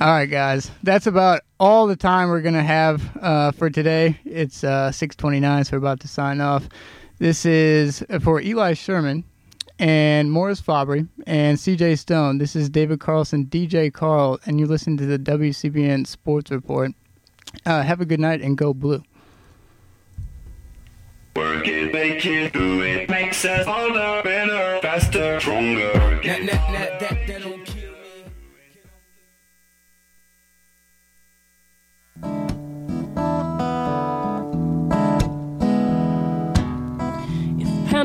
All right, guys. That's about all the time we're to have uh, for today. It's uh, 629, so we're about to sign off. This is for Eli Sherman and Morris Fabry and CJ Stone. This is David Carlson, DJ Carl, and you listen to the WCBN Sports Report. Uh, have a good night and go blue. Work it, make it, do it, makes us older, better,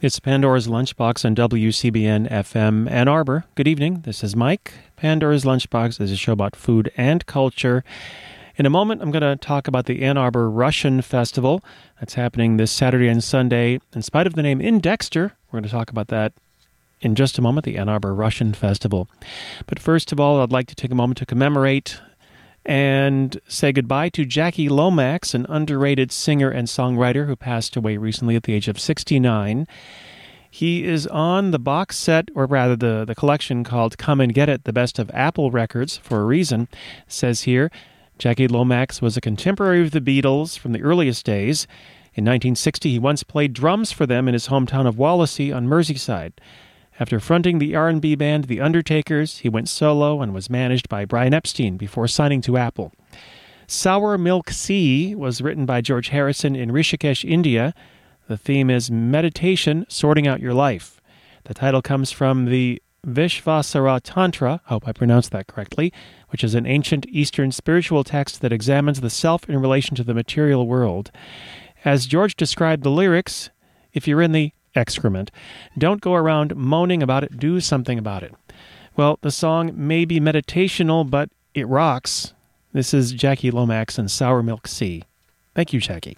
It's Pandora's Lunchbox on WCBN FM Ann Arbor. Good evening. This is Mike. Pandora's Lunchbox is a show about food and culture. In a moment, I'm going to talk about the Ann Arbor Russian Festival that's happening this Saturday and Sunday. In spite of the name in Dexter, we're going to talk about that in just a moment, the Ann Arbor Russian Festival. But first of all, I'd like to take a moment to commemorate and say goodbye to Jackie Lomax, an underrated singer and songwriter who passed away recently at the age of 69. He is on the box set, or rather the, the collection called Come and Get It, the best of Apple Records, for a reason. It says here Jackie Lomax was a contemporary of the Beatles from the earliest days. In 1960, he once played drums for them in his hometown of Wallasey on Merseyside. After fronting the R&B band The Undertakers, he went solo and was managed by Brian Epstein before signing to Apple. Sour Milk Sea was written by George Harrison in Rishikesh, India. The theme is meditation, sorting out your life. The title comes from the Vishvasara Tantra, hope I pronounced that correctly, which is an ancient Eastern spiritual text that examines the self in relation to the material world. As George described the lyrics, if you're in the excrement. Don't go around moaning about it, do something about it. Well, the song may be meditational, but it rocks. This is Jackie Lomax and Sour Milk Sea. Thank you, Jackie.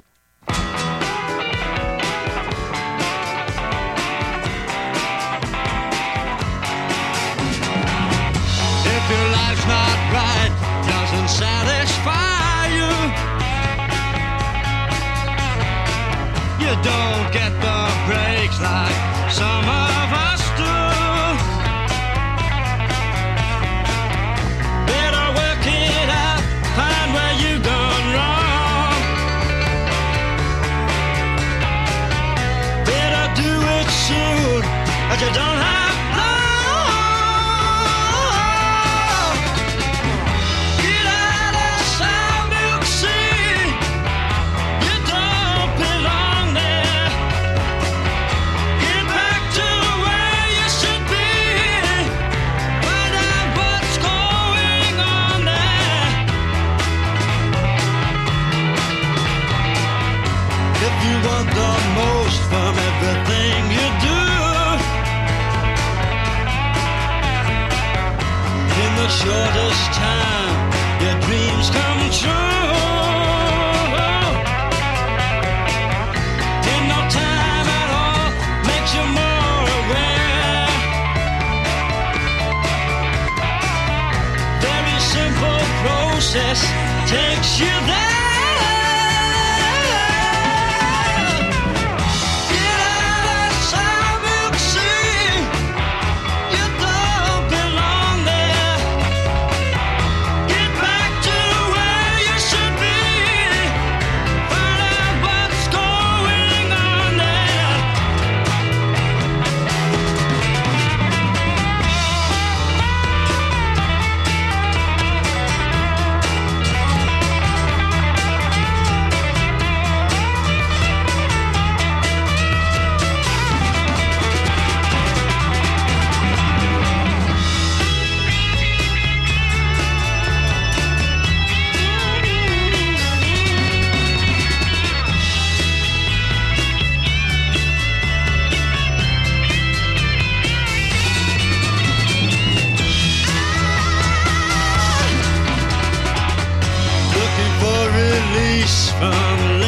Process takes you there. From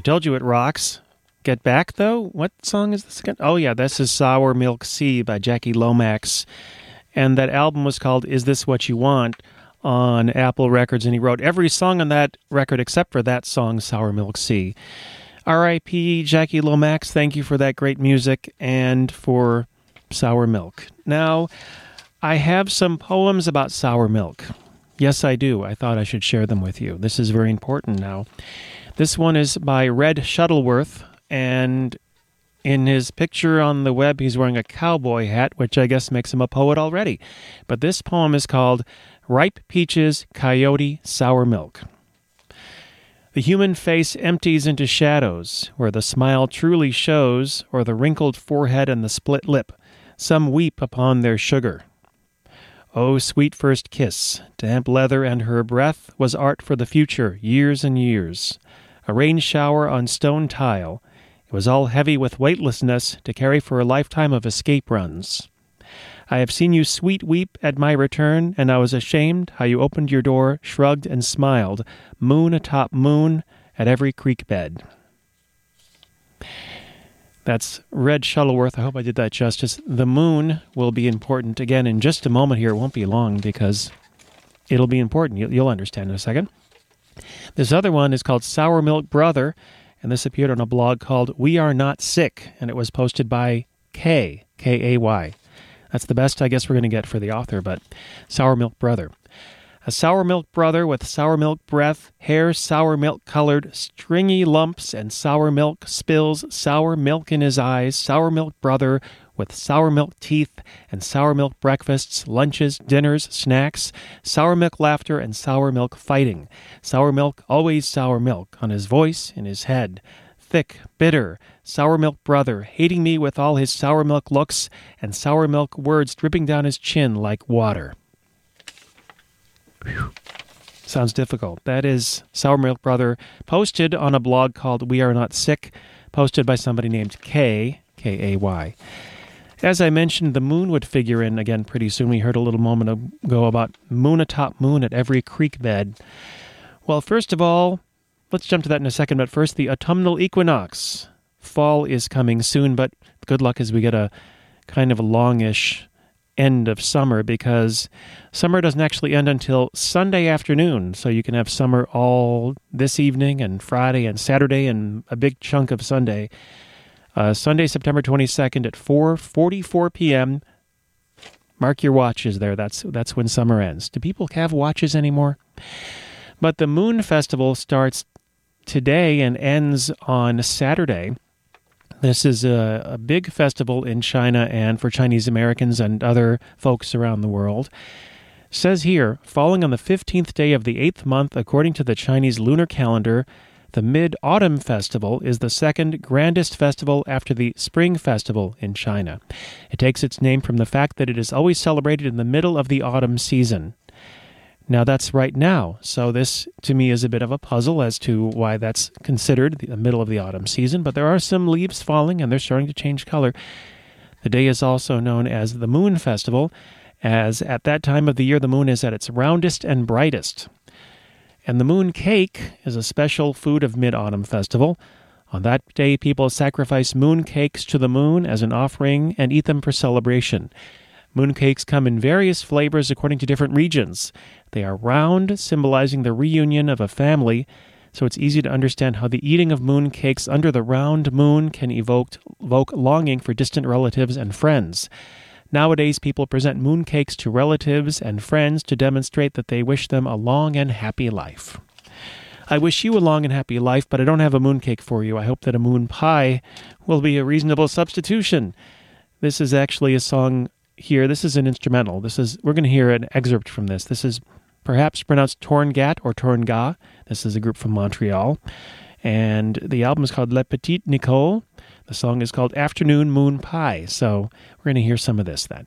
I told you it rocks. Get back though. What song is this again? Oh yeah, this is "Sour Milk Sea" by Jackie Lomax, and that album was called "Is This What You Want" on Apple Records, and he wrote every song on that record except for that song, "Sour Milk Sea." R.I.P. Jackie Lomax. Thank you for that great music and for sour milk. Now, I have some poems about sour milk. Yes, I do. I thought I should share them with you. This is very important now. This one is by Red Shuttleworth, and in his picture on the web, he's wearing a cowboy hat, which I guess makes him a poet already. But this poem is called Ripe Peaches, Coyote, Sour Milk. The human face empties into shadows, where the smile truly shows, or the wrinkled forehead and the split lip. Some weep upon their sugar. Oh, sweet first kiss, damp leather and her breath was art for the future, years and years. A rain shower on stone tile. It was all heavy with weightlessness to carry for a lifetime of escape runs. I have seen you sweet weep at my return, and I was ashamed how you opened your door, shrugged, and smiled, moon atop moon, at every creek bed. That's Red Shuttleworth. I hope I did that justice. The moon will be important again in just a moment here. It won't be long because it'll be important. You'll, understand in a second. This other one is called Sour Milk Brother, and this appeared on a blog called We Are Not Sick, and it was posted by K, K A Y. That's the best I guess we're going to get for the author, but Sour Milk Brother. A sour milk brother with sour milk breath, hair sour milk colored, stringy lumps, and sour milk spills, sour milk in his eyes, sour milk brother with sour milk teeth, and sour milk breakfasts, lunches, dinners, snacks, sour milk laughter, and sour milk fighting. Sour milk, always sour milk, on his voice, in his head. Thick, bitter, sour milk brother, hating me with all his sour milk looks, and sour milk words dripping down his chin like water. Whew. Sounds difficult. That is Sour Milk Brother, posted on a blog called We Are Not Sick, posted by somebody named K, K A Y. As I mentioned, the moon would figure in again pretty soon. We heard a little moment ago about moon atop moon at every creek bed. Well, first of all, let's jump to that in a second, but first, the autumnal equinox. Fall is coming soon, but good luck as we get a kind of a longish end of summer because summer doesn't actually end until Sunday afternoon. So you can have summer all this evening and Friday and Saturday and a big chunk of Sunday. Uh, Sunday, September 22nd at 4:44 p.m. Mark your watches there. That's that's when summer ends. Do people have watches anymore? But the Moon Festival starts today and ends on Saturday. This is a, a big festival in China and for Chinese Americans and other folks around the world. Says here, falling on the 15th day of the eighth month according to the Chinese lunar calendar, the Mid Autumn Festival is the second grandest festival after the Spring Festival in China. It takes its name from the fact that it is always celebrated in the middle of the autumn season. Now, that's right now, so this to me is a bit of a puzzle as to why that's considered the middle of the autumn season, but there are some leaves falling and they're starting to change color. The day is also known as the Moon Festival, as at that time of the year the moon is at its roundest and brightest. And the moon cake is a special food of Mid Autumn Festival. On that day, people sacrifice moon cakes to the moon as an offering and eat them for celebration. Moon cakes come in various flavors according to different regions. They are round, symbolizing the reunion of a family, so it's easy to understand how the eating of moon cakes under the round moon can evoke, evoke longing for distant relatives and friends. Nowadays, people present moon cakes to relatives and friends to demonstrate that they wish them a long and happy life. I wish you a long and happy life, but I don't have a mooncake for you. I hope that a moon pie will be a reasonable substitution. This is actually a song here. This is an instrumental. This is we're going to hear an excerpt from this. This is perhaps pronounced Torngat or Tornga. This is a group from Montreal, and the album is called Le Petit Nicole. The song is called Afternoon Moon Pie. So we're going to hear some of this then.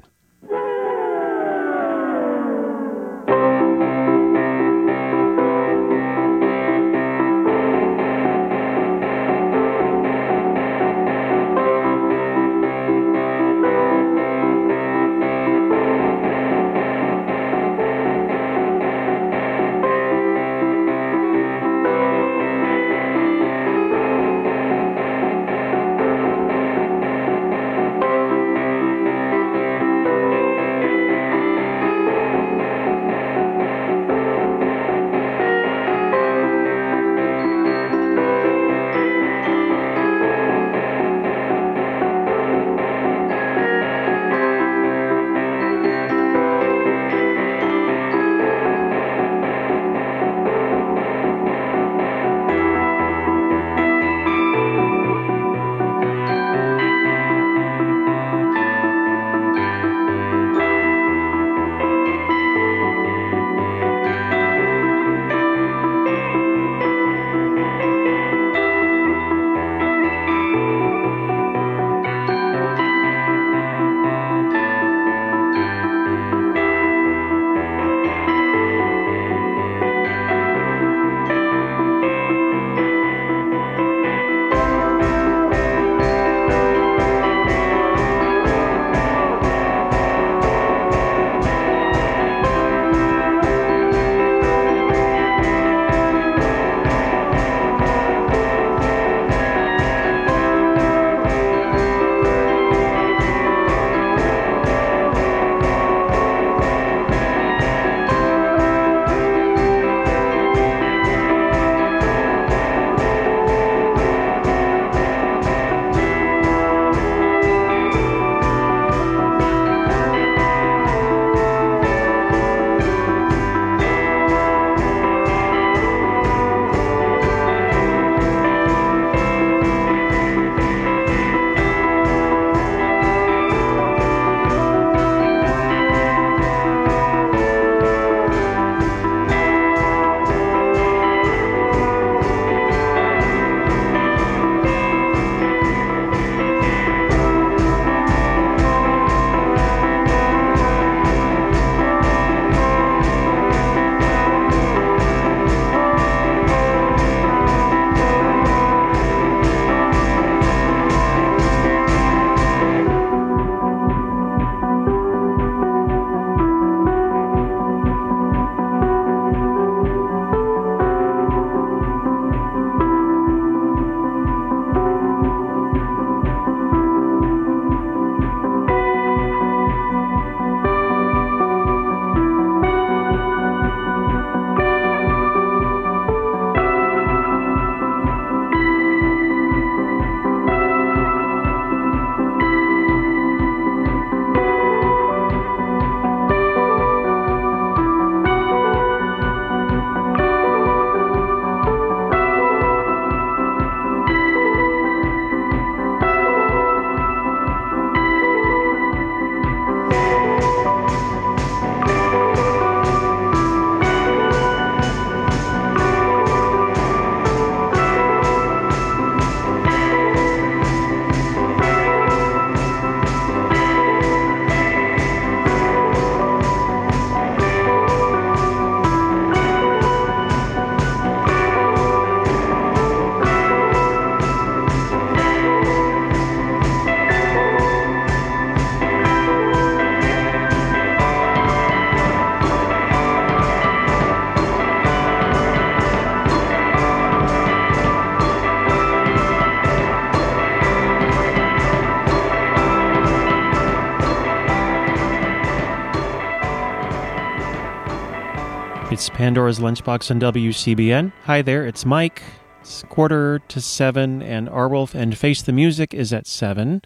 It's Pandora's Lunchbox on WCBN. Hi there, it's Mike. It's quarter to seven, and Arwulf and Face the Music is at seven.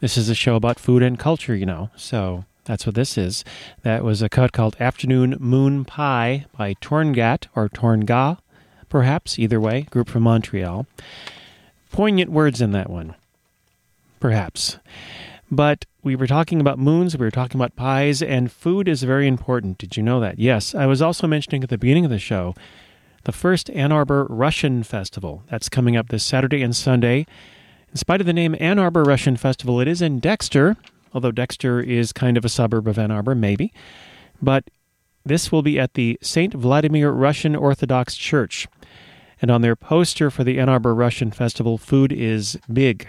This is a show about food and culture, you know, so that's what this is. That was a cut called Afternoon Moon Pie by Torngat, or Tornga, perhaps, either way, group from Montreal. Poignant words in that one. Perhaps. But we were talking about moons, we were talking about pies, and food is very important. Did you know that? Yes. I was also mentioning at the beginning of the show the first Ann Arbor Russian Festival. That's coming up this Saturday and Sunday. In spite of the name Ann Arbor Russian Festival, it is in Dexter, although Dexter is kind of a suburb of Ann Arbor, maybe. But this will be at the St. Vladimir Russian Orthodox Church. And on their poster for the Ann Arbor Russian Festival, food is big.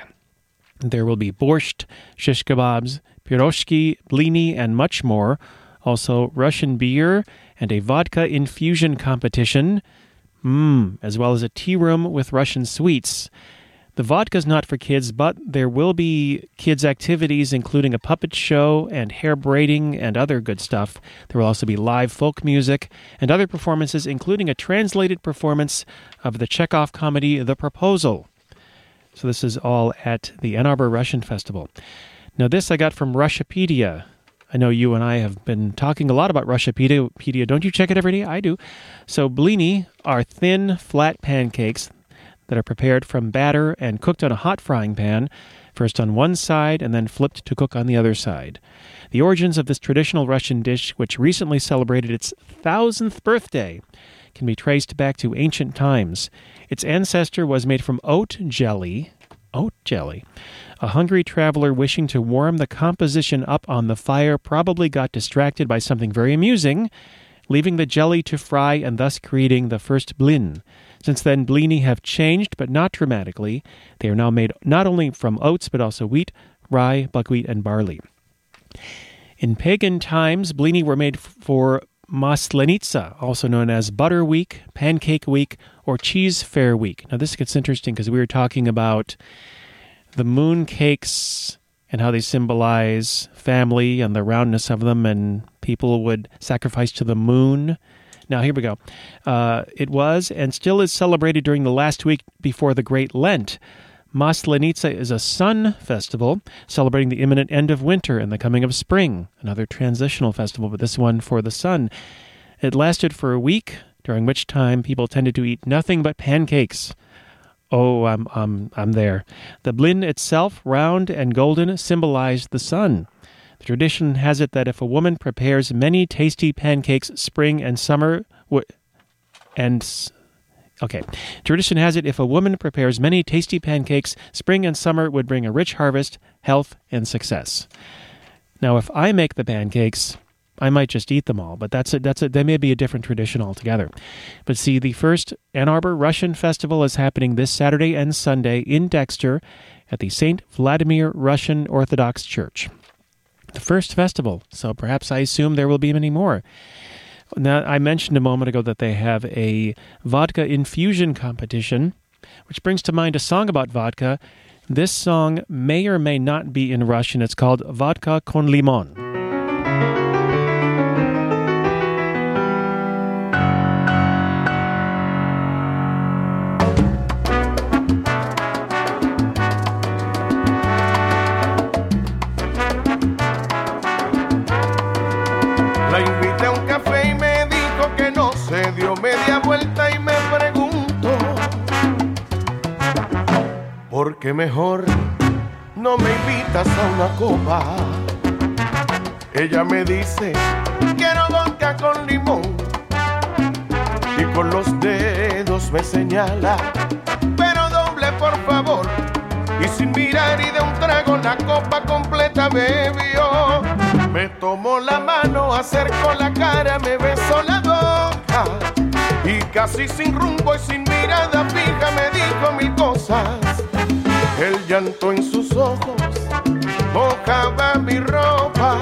There will be borscht, shish kebabs, piroshki, blini, and much more. Also, Russian beer and a vodka infusion competition, mm, as well as a tea room with Russian sweets. The vodka's not for kids, but there will be kids' activities, including a puppet show and hair braiding and other good stuff. There will also be live folk music and other performances, including a translated performance of the Chekhov comedy The Proposal. So this is all at the Ann Arbor Russian Festival. Now, this I got from Russiapedia. I know you and I have been talking a lot about Russiapedia. Don't you check it every day? I do. So, blini are thin, flat pancakes that are prepared from batter and cooked on a hot frying pan, first on one side and then flipped to cook on the other side. The origins of this traditional Russian dish, which recently celebrated its thousandth birthday, can be traced back to ancient times. Its ancestor was made from oat jelly. Oat jelly. A hungry traveler wishing to warm the composition up on the fire probably got distracted by something very amusing, leaving the jelly to fry and thus creating the first blin. Since then, blini have changed, but not dramatically. They are now made not only from oats, but also wheat, rye, buckwheat, and barley. In pagan times, blini were made for Maslenitsa, also known as Butter Week, Pancake Week, or Cheese Fair Week. Now, this gets interesting because we were talking about the moon cakes and how they symbolize family and the roundness of them, and people would sacrifice to the moon. Now, here we go. Uh, it was and still is celebrated during the last week before the Great Lent. Maslenitsa is a sun festival celebrating the imminent end of winter and the coming of spring, another transitional festival, but this one for the sun. It lasted for a week, during which time people tended to eat nothing but pancakes. Oh, I'm, I'm, I'm there. The blin itself, round and golden, symbolized the sun. The tradition has it that if a woman prepares many tasty pancakes spring and summer, w- and s- okay, tradition has it if a woman prepares many tasty pancakes, spring and summer would bring a rich harvest, health, and success. Now, if I make the pancakes, I might just eat them all, but that's a, that's a, that may be a different tradition altogether. But see, the first Ann Arbor Russian Festival is happening this Saturday and Sunday in Dexter at the St. Vladimir Russian Orthodox Church. The first festival, so perhaps I assume there will be many more. Now, I mentioned a moment ago that they have a vodka infusion competition, which brings to mind a song about vodka. This song may or may not be in Russian. It's called Vodka con limon. ¿Por qué mejor no me invitas a una copa? Ella me dice quiero vodka con limón y con los dedos me señala pero doble por favor y sin mirar y de un trago la copa completa bebió. Me tomó la mano, acercó la cara, me besó la boca y casi sin rumbo y sin mirada fija me dijo mil cosas. El llanto en sus ojos mojaba mi ropa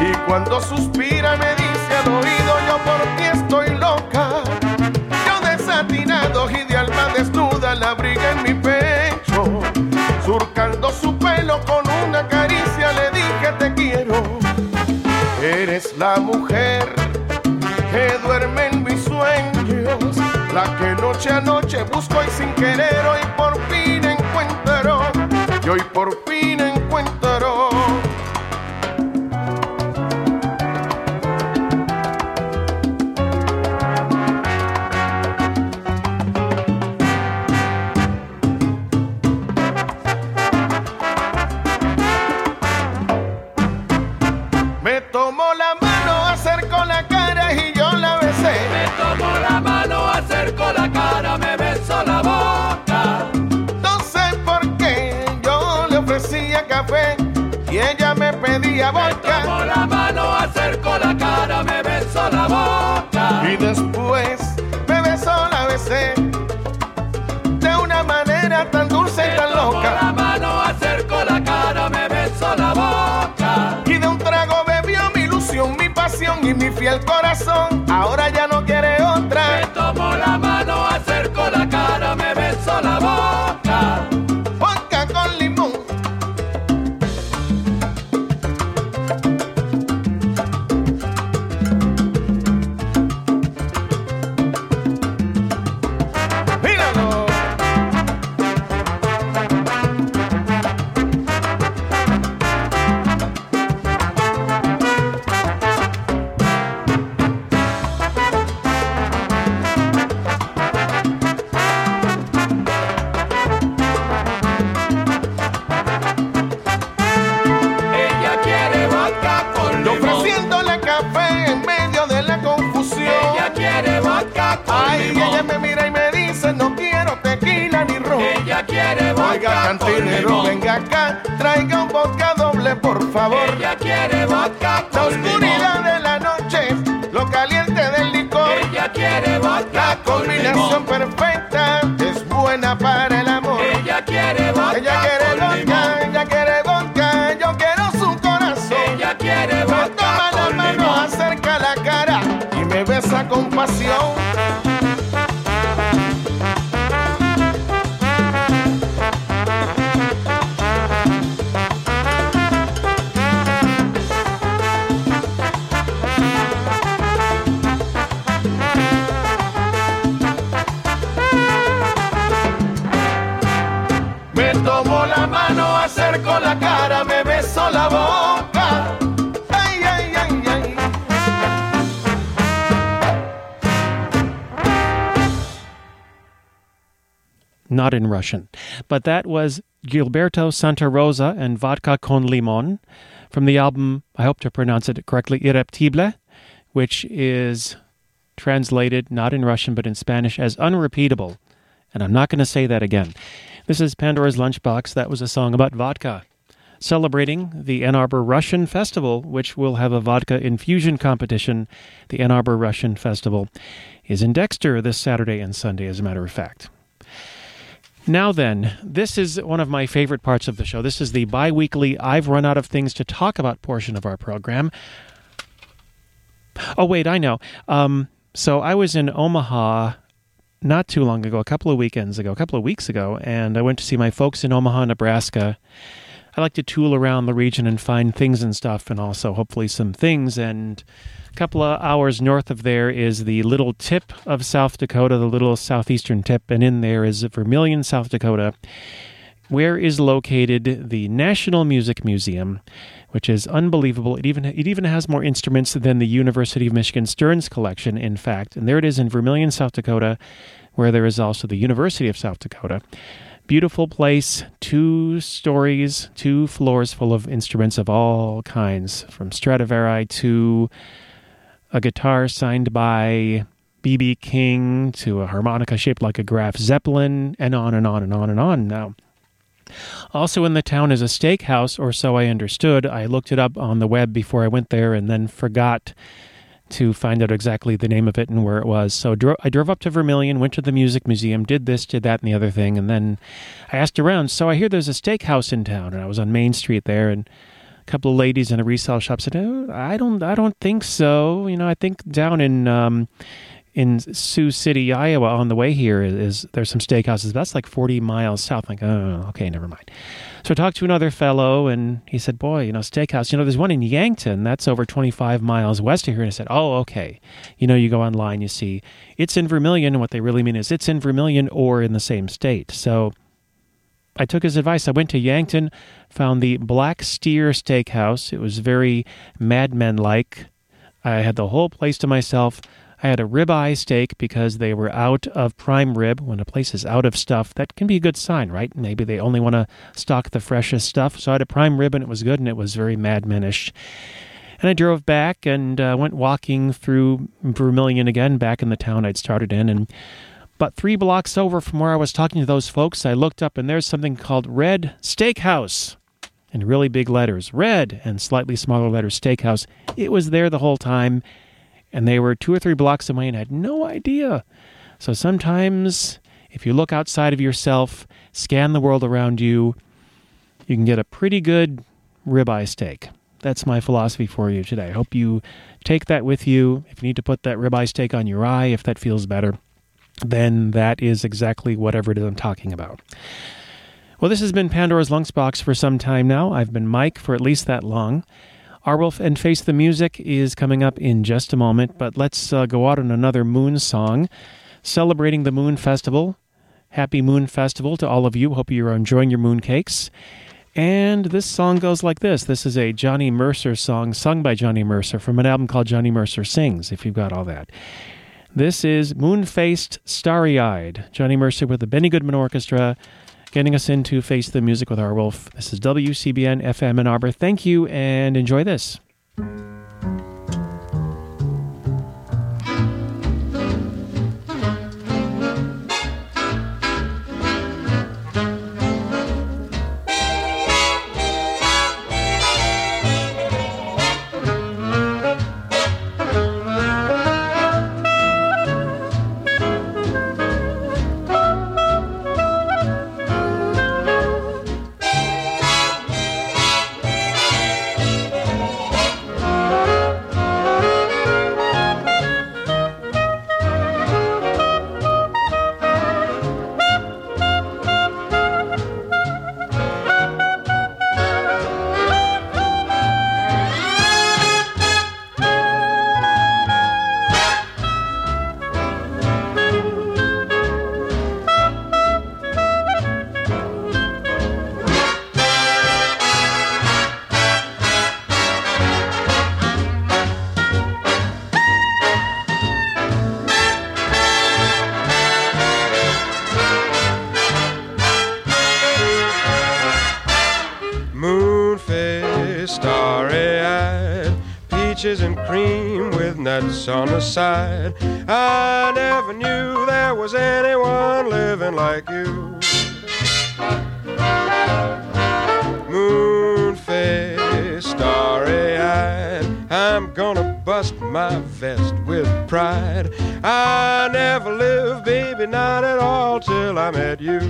y cuando suspira me dice al oído yo por ti estoy loca. Yo desatinado y de alma desnuda la abriga en mi pecho, surcando su pelo con una caricia le dije te quiero. Eres la mujer que duerme la que noche a noche busco y sin querer hoy por fin yo y por fin. Pedía Tomo la mano, acerco la cara, me beso la boca. Y después me besó, la besé de una manera tan dulce y tan Tomo loca. la mano, acerco la cara, me beso la boca. Y de un trago bebió mi ilusión, mi pasión y mi fiel corazón. Ahora ya Oiga, cantinero, venga acá, traiga un vodka doble, por favor. Ella quiere vodka La oscuridad de la noche, lo caliente del licor. Ella quiere vodka La combinación perfecta not in Russian. But that was Gilberto Santa Rosa and Vodka con Limon from the album, I hope to pronounce it correctly, Irrepetible, which is translated not in Russian but in Spanish as unrepeatable. And I'm not going to say that again. This is Pandora's Lunchbox. That was a song about vodka. Celebrating the Ann Arbor Russian Festival, which will have a vodka infusion competition. The Ann Arbor Russian Festival is in Dexter this Saturday and Sunday, as a matter of fact. Now, then, this is one of my favorite parts of the show. This is the bi weekly I've run out of things to talk about portion of our program. Oh, wait, I know. Um, so I was in Omaha not too long ago, a couple of weekends ago, a couple of weeks ago, and I went to see my folks in Omaha, Nebraska. I like to tool around the region and find things and stuff, and also hopefully some things. And a couple of hours north of there is the little tip of South Dakota, the little southeastern tip, and in there is Vermillion, South Dakota, where is located the National Music Museum, which is unbelievable. It even it even has more instruments than the University of Michigan Stearns collection, in fact. And there it is in Vermillion, South Dakota, where there is also the University of South Dakota. Beautiful place, two stories, two floors full of instruments of all kinds, from Stradivari to a guitar signed by B.B. King to a harmonica shaped like a Graf Zeppelin, and on and on and on and on. Now, also in the town is a steakhouse, or so I understood. I looked it up on the web before I went there and then forgot to find out exactly the name of it and where it was. So dro- I drove up to Vermillion, went to the music museum, did this, did that, and the other thing, and then I asked around. So I hear there's a steakhouse in town, and I was on Main Street there, and a couple of ladies in a resale shop said, oh, "I don't, I don't think so. You know, I think down in." Um, in Sioux City, Iowa, on the way here is, is there's some steakhouses. That's like 40 miles south. Like, oh, okay, never mind. So I talked to another fellow, and he said, "Boy, you know, steakhouse. You know, there's one in Yankton. That's over 25 miles west of here." And I said, "Oh, okay. You know, you go online, you see it's in Vermillion, and what they really mean is it's in Vermillion or in the same state." So I took his advice. I went to Yankton, found the Black Steer Steakhouse. It was very Mad Men like. I had the whole place to myself. I had a ribeye steak because they were out of prime rib. When a place is out of stuff, that can be a good sign, right? Maybe they only want to stock the freshest stuff. So I had a prime rib and it was good and it was very Mad Menish. And I drove back and uh, went walking through Vermillion again, back in the town I'd started in. And but three blocks over from where I was talking to those folks, I looked up and there's something called Red Steakhouse in really big letters. Red and slightly smaller letters, Steakhouse. It was there the whole time and they were two or three blocks away and had no idea. So sometimes, if you look outside of yourself, scan the world around you, you can get a pretty good ribeye steak. That's my philosophy for you today. I hope you take that with you. If you need to put that ribeye steak on your eye, if that feels better, then that is exactly whatever it is I'm talking about. Well, this has been Pandora's Lunchbox for some time now. I've been Mike for at least that long. Arwulf and Face the Music is coming up in just a moment, but let's uh, go out on another Moon song celebrating the Moon Festival. Happy Moon Festival to all of you. Hope you're enjoying your moon cakes. And this song goes like this. This is a Johnny Mercer song sung by Johnny Mercer from an album called Johnny Mercer Sings, if you've got all that. This is Moon Faced Starry Eyed. Johnny Mercer with the Benny Goodman Orchestra getting us into Face the Music with Arwulf. This is WCBN FM Ann Arbor. Thank you and enjoy this. Peaches and cream with nuts on the side. I never knew there was anyone living like you. Moon face, starry eyed, I'm gonna bust my vest with pride. I never lived, baby, not at all till I met you.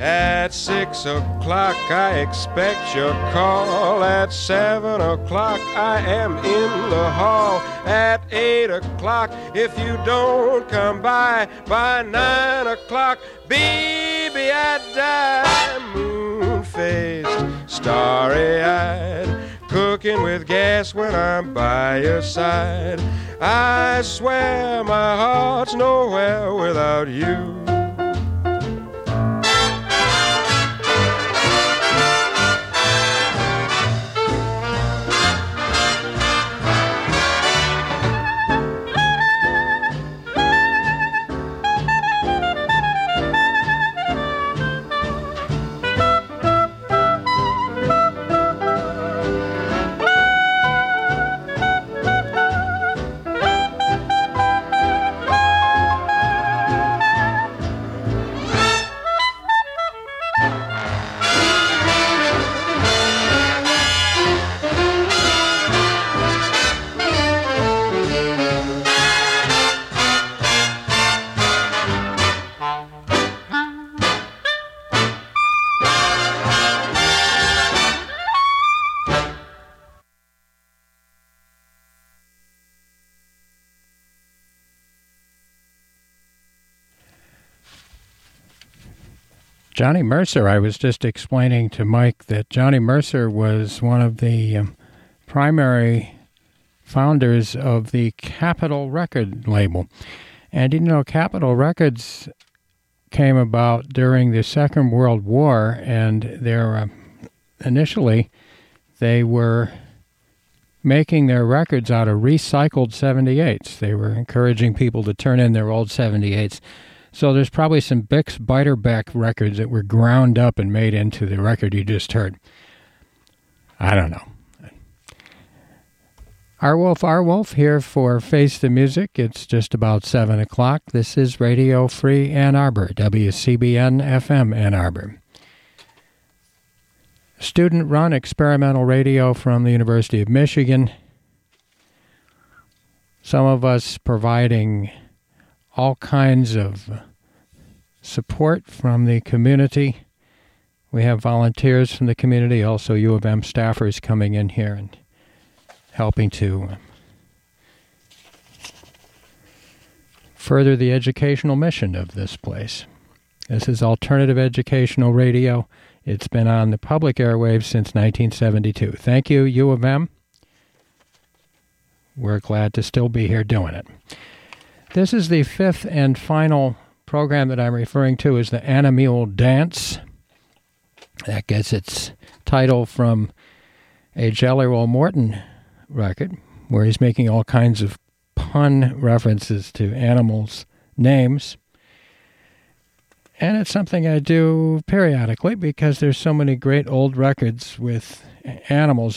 At six o'clock, I expect your call. At seven o'clock, I am in the hall. At eight o'clock, if you don't come by by nine o'clock, baby, I die. Moon faced, starry eyed, cooking with gas when I'm by your side. I swear my heart's nowhere without you. Johnny Mercer, I was just explaining to Mike that Johnny Mercer was one of the um, primary founders of the Capitol record label. And you know, Capitol Records came about during the Second World War, and they're uh, initially they were making their records out of recycled 78s. They were encouraging people to turn in their old 78s. So there's probably some Bix Beiderbecke records that were ground up and made into the record you just heard. I don't know. Arwulf, Our Wolf here for Face the Music. It's just about 7 o'clock. This is Radio Free Ann Arbor, WCBN FM Ann Arbor. Student run experimental radio from the University of Michigan. Some of us providing all kinds of support from the community. We have volunteers from the community, also U of M staffers coming in here and helping to um, further the educational mission of this place. This is alternative educational radio. It's been on the public airwaves since 1972. Thank you, U of M. We're glad to still be here doing it. This is the fifth and final program that I'm referring to is the Animule Dance. That gets its title from a Jelly Roll Morton record, where he's making all kinds of pun references to animals' names. And it's something I do periodically because there's so many great old records with animals